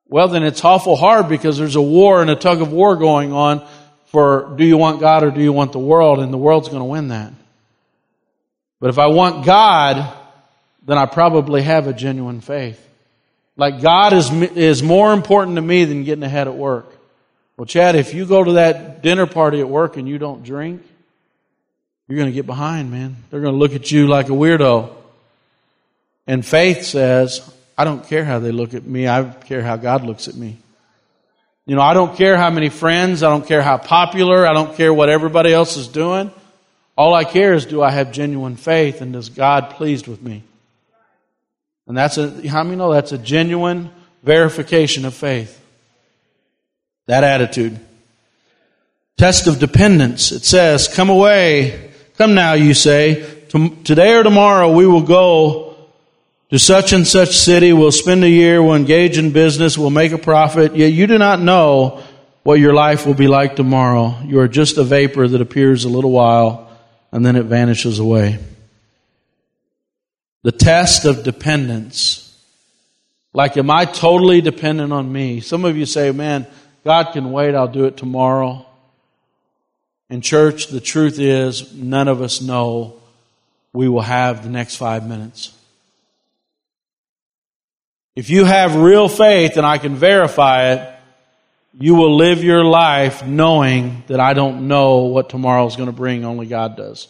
Well, then it's awful hard because there's a war and a tug of war going on for do you want God or do you want the world? And the world's going to win that. But if I want God, then I probably have a genuine faith. Like God is, is more important to me than getting ahead at work. Well, Chad, if you go to that dinner party at work and you don't drink, you're going to get behind, man. They're going to look at you like a weirdo. And faith says, I don't care how they look at me. I care how God looks at me. You know, I don't care how many friends. I don't care how popular. I don't care what everybody else is doing. All I care is do I have genuine faith and does God pleased with me? And that's a, how many know that's a genuine verification of faith? That attitude. Test of dependence. It says, come away. Come now, you say. Today or tomorrow we will go to such and such city, we'll spend a year, we'll engage in business, we'll make a profit, yet you do not know what your life will be like tomorrow. You are just a vapor that appears a little while and then it vanishes away. The test of dependence. Like, am I totally dependent on me? Some of you say, man, God can wait, I'll do it tomorrow. In church, the truth is, none of us know we will have the next five minutes. If you have real faith and I can verify it, you will live your life knowing that I don't know what tomorrow is going to bring, only God does.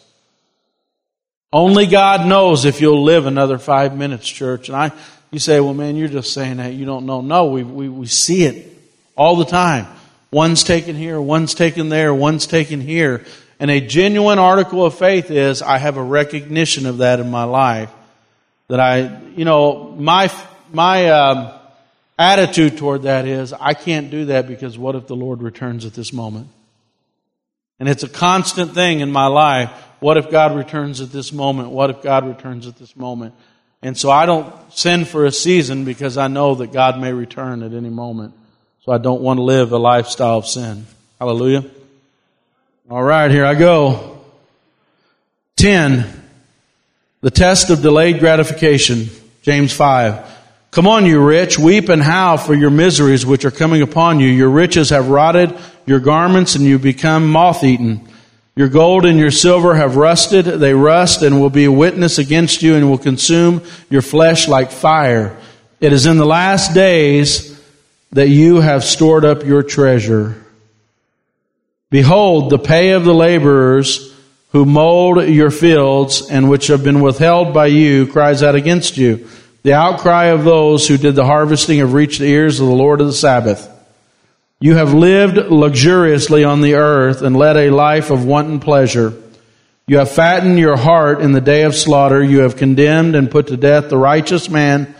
Only God knows if you'll live another five minutes, church. And I, you say, well, man, you're just saying that you don't know. No, we, we, we see it all the time. One's taken here, one's taken there, one's taken here. And a genuine article of faith is I have a recognition of that in my life. That I, you know, my my um, attitude toward that is I can't do that because what if the Lord returns at this moment? And it's a constant thing in my life. What if God returns at this moment? What if God returns at this moment? And so I don't sin for a season because I know that God may return at any moment. So I don't want to live a lifestyle of sin. Hallelujah. All right, here I go. 10. The test of delayed gratification. James 5. Come on, you rich, weep and howl for your miseries which are coming upon you. Your riches have rotted your garments and you become moth eaten. Your gold and your silver have rusted. They rust and will be a witness against you and will consume your flesh like fire. It is in the last days that you have stored up your treasure. Behold, the pay of the laborers who mowed your fields and which have been withheld by you cries out against you. The outcry of those who did the harvesting have reached the ears of the Lord of the Sabbath. You have lived luxuriously on the earth and led a life of wanton pleasure. You have fattened your heart in the day of slaughter. You have condemned and put to death the righteous man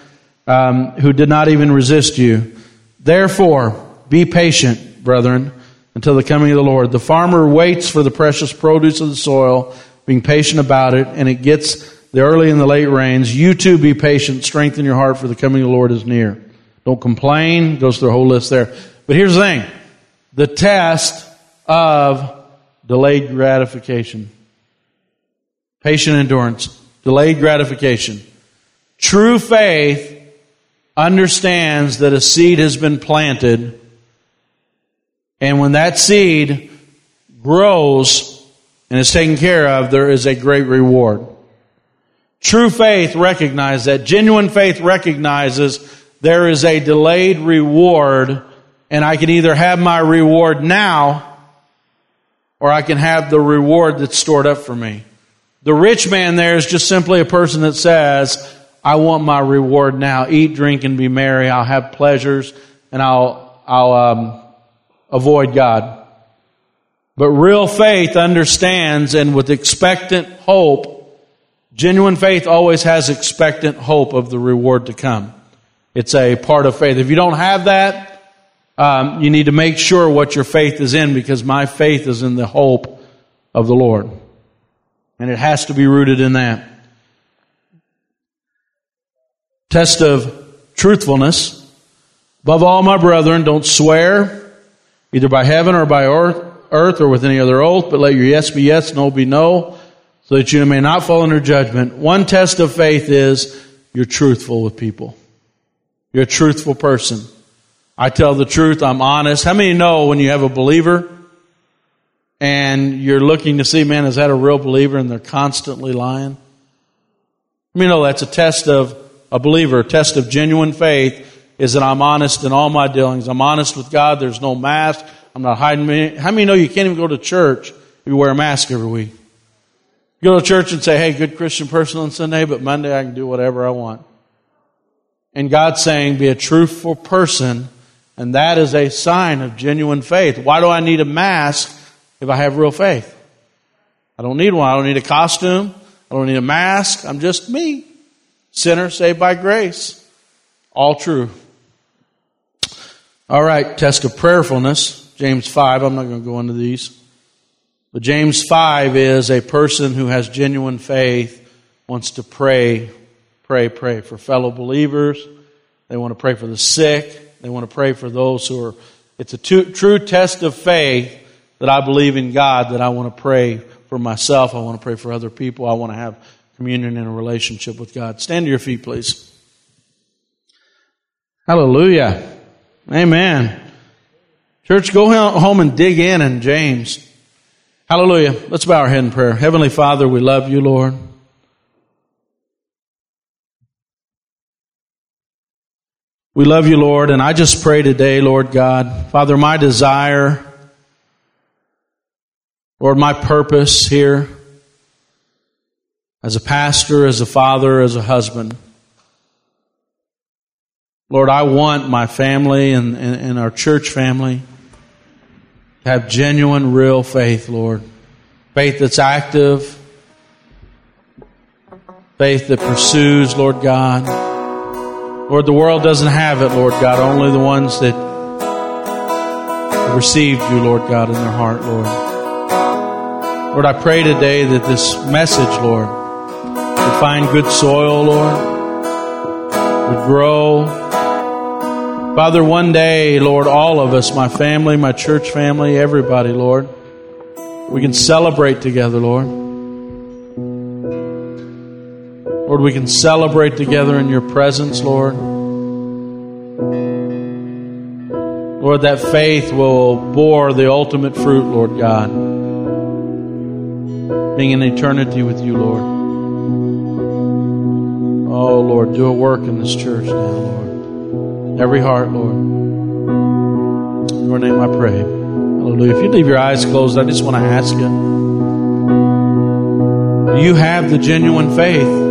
um, who did not even resist you. Therefore, be patient, brethren, until the coming of the Lord. The farmer waits for the precious produce of the soil, being patient about it, and it gets the early and the late rains. You too be patient, strengthen your heart, for the coming of the Lord is near. Don't complain. Goes through a whole list there. But here's the thing. The test of delayed gratification. Patient endurance. Delayed gratification. True faith understands that a seed has been planted and when that seed grows and is taken care of, there is a great reward. True faith recognizes that. Genuine faith recognizes there is a delayed reward And I can either have my reward now or I can have the reward that's stored up for me. The rich man there is just simply a person that says, I want my reward now. Eat, drink, and be merry. I'll have pleasures and I'll, I'll, um, avoid God. But real faith understands and with expectant hope, genuine faith always has expectant hope of the reward to come. It's a part of faith. If you don't have that, um, you need to make sure what your faith is in because my faith is in the hope of the Lord. And it has to be rooted in that. Test of truthfulness. Above all, my brethren, don't swear either by heaven or by earth or with any other oath, but let your yes be yes, no be no, so that you may not fall under judgment. One test of faith is you're truthful with people. You're a truthful person. I tell the truth. I'm honest. How many know when you have a believer and you're looking to see, man, is that a real believer and they're constantly lying? I mean, know that's a test of a believer, a test of genuine faith is that I'm honest in all my dealings. I'm honest with God. There's no mask. I'm not hiding. Me. How many know you can't even go to church if you wear a mask every week? You go to church and say, hey, good Christian person on Sunday, but Monday I can do whatever I want. And God's saying, be a truthful person, and that is a sign of genuine faith. Why do I need a mask if I have real faith? I don't need one. I don't need a costume. I don't need a mask. I'm just me. Sinner saved by grace. All true. All right, test of prayerfulness. James 5. I'm not going to go into these. But James 5 is a person who has genuine faith, wants to pray pray, pray for fellow believers. They want to pray for the sick. They want to pray for those who are. It's a true test of faith that I believe in God, that I want to pray for myself. I want to pray for other people. I want to have communion and a relationship with God. Stand to your feet, please. Hallelujah. Amen. Church, go home and dig in in James. Hallelujah. Let's bow our head in prayer. Heavenly Father, we love you, Lord. We love you, Lord, and I just pray today, Lord God, Father, my desire, Lord, my purpose here as a pastor, as a father, as a husband. Lord, I want my family and, and, and our church family to have genuine, real faith, Lord. Faith that's active, faith that pursues, Lord God Lord, the world doesn't have it, Lord God, only the ones that received you, Lord God, in their heart, Lord. Lord, I pray today that this message, Lord, would find good soil, Lord, would grow. Father, one day, Lord, all of us, my family, my church family, everybody, Lord, we can celebrate together, Lord. Lord, we can celebrate together in your presence, Lord. Lord, that faith will bore the ultimate fruit, Lord God. Being in eternity with you, Lord. Oh, Lord, do a work in this church now, Lord. Every heart, Lord. In your name I pray. Hallelujah. If you leave your eyes closed, I just want to ask you. Do you have the genuine faith?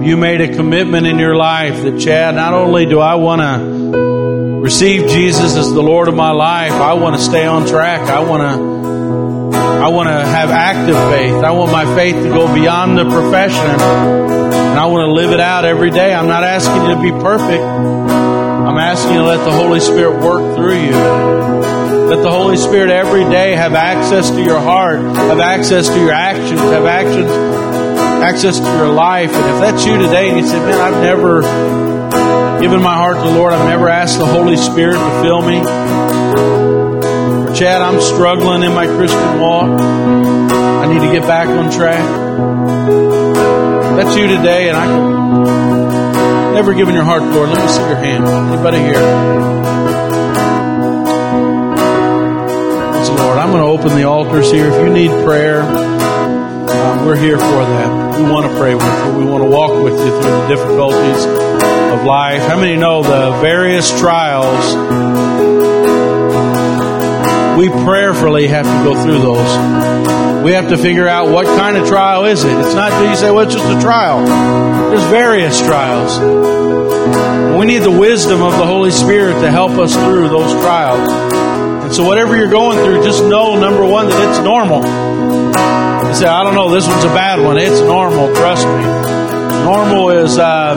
Have you made a commitment in your life that, Chad, not only do I want to receive Jesus as the Lord of my life, I want to stay on track. I want to, I want to have active faith. I want my faith to go beyond the profession and I want to live it out every day. I'm not asking you to be perfect. I'm asking you to let the Holy Spirit work through you. Let the Holy Spirit every day have access to your heart, have access to your actions, have actions access to your life. And if that's you today and you said, man, I've never given my heart to the Lord, I've never asked the Holy Spirit to fill me. Or Chad, I'm struggling in my Christian walk. I need to get back on track. That's you today and I never given your heart to the Lord. Let me see your hand. Anybody here? Lord, I'm going to open the altars here. If you need prayer, we're here for that we want to pray with you. We want to walk with you through the difficulties of life. How many know the various trials we prayerfully have to go through those. We have to figure out what kind of trial is it. It's not that you say, well, it's just a trial. There's various trials. We need the wisdom of the Holy Spirit to help us through those trials. And so whatever you're going through, just know, number one, that it's normal. You say, I don't know, this one's a bad one. It's normal, trust me. Normal is, uh,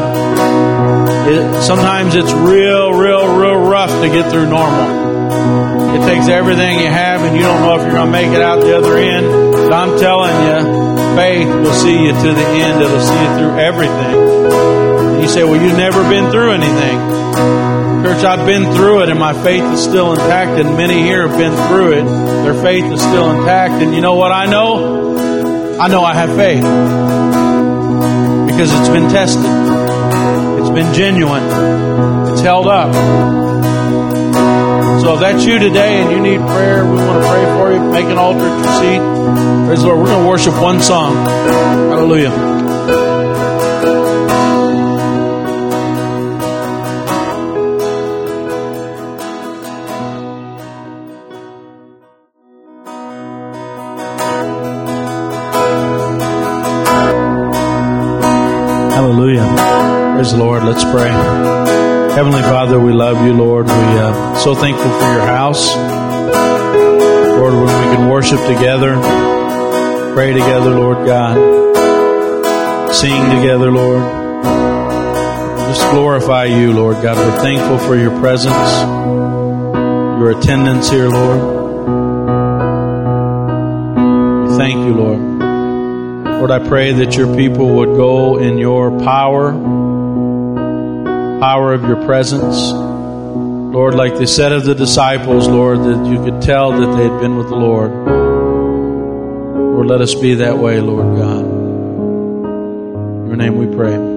it, sometimes it's real, real, real rough to get through normal. It takes everything you have, and you don't know if you're going to make it out the other end. But I'm telling you, faith will see you to the end. It'll see you through everything. You say, Well, you've never been through anything. Church, I've been through it, and my faith is still intact, and many here have been through it. Their faith is still intact. And you know what I know? I know I have faith because it's been tested, it's been genuine, it's held up. So if that's you today and you need prayer, we want to pray for you. Make an altar at your seat. Praise the Lord. We're going to worship one song. Hallelujah. Praise the Lord. Let's pray. Heavenly Father, we love you, Lord. We uh, so thankful for your house, Lord. When we can worship together, pray together, Lord God, sing together, Lord. Just glorify you, Lord God. We're thankful for your presence, your attendance here, Lord. We thank you, Lord. Lord, I pray that your people would go in your power power of your presence. Lord, like they said of the disciples, Lord, that you could tell that they had been with the Lord. Lord, let us be that way, Lord God. In your name we pray.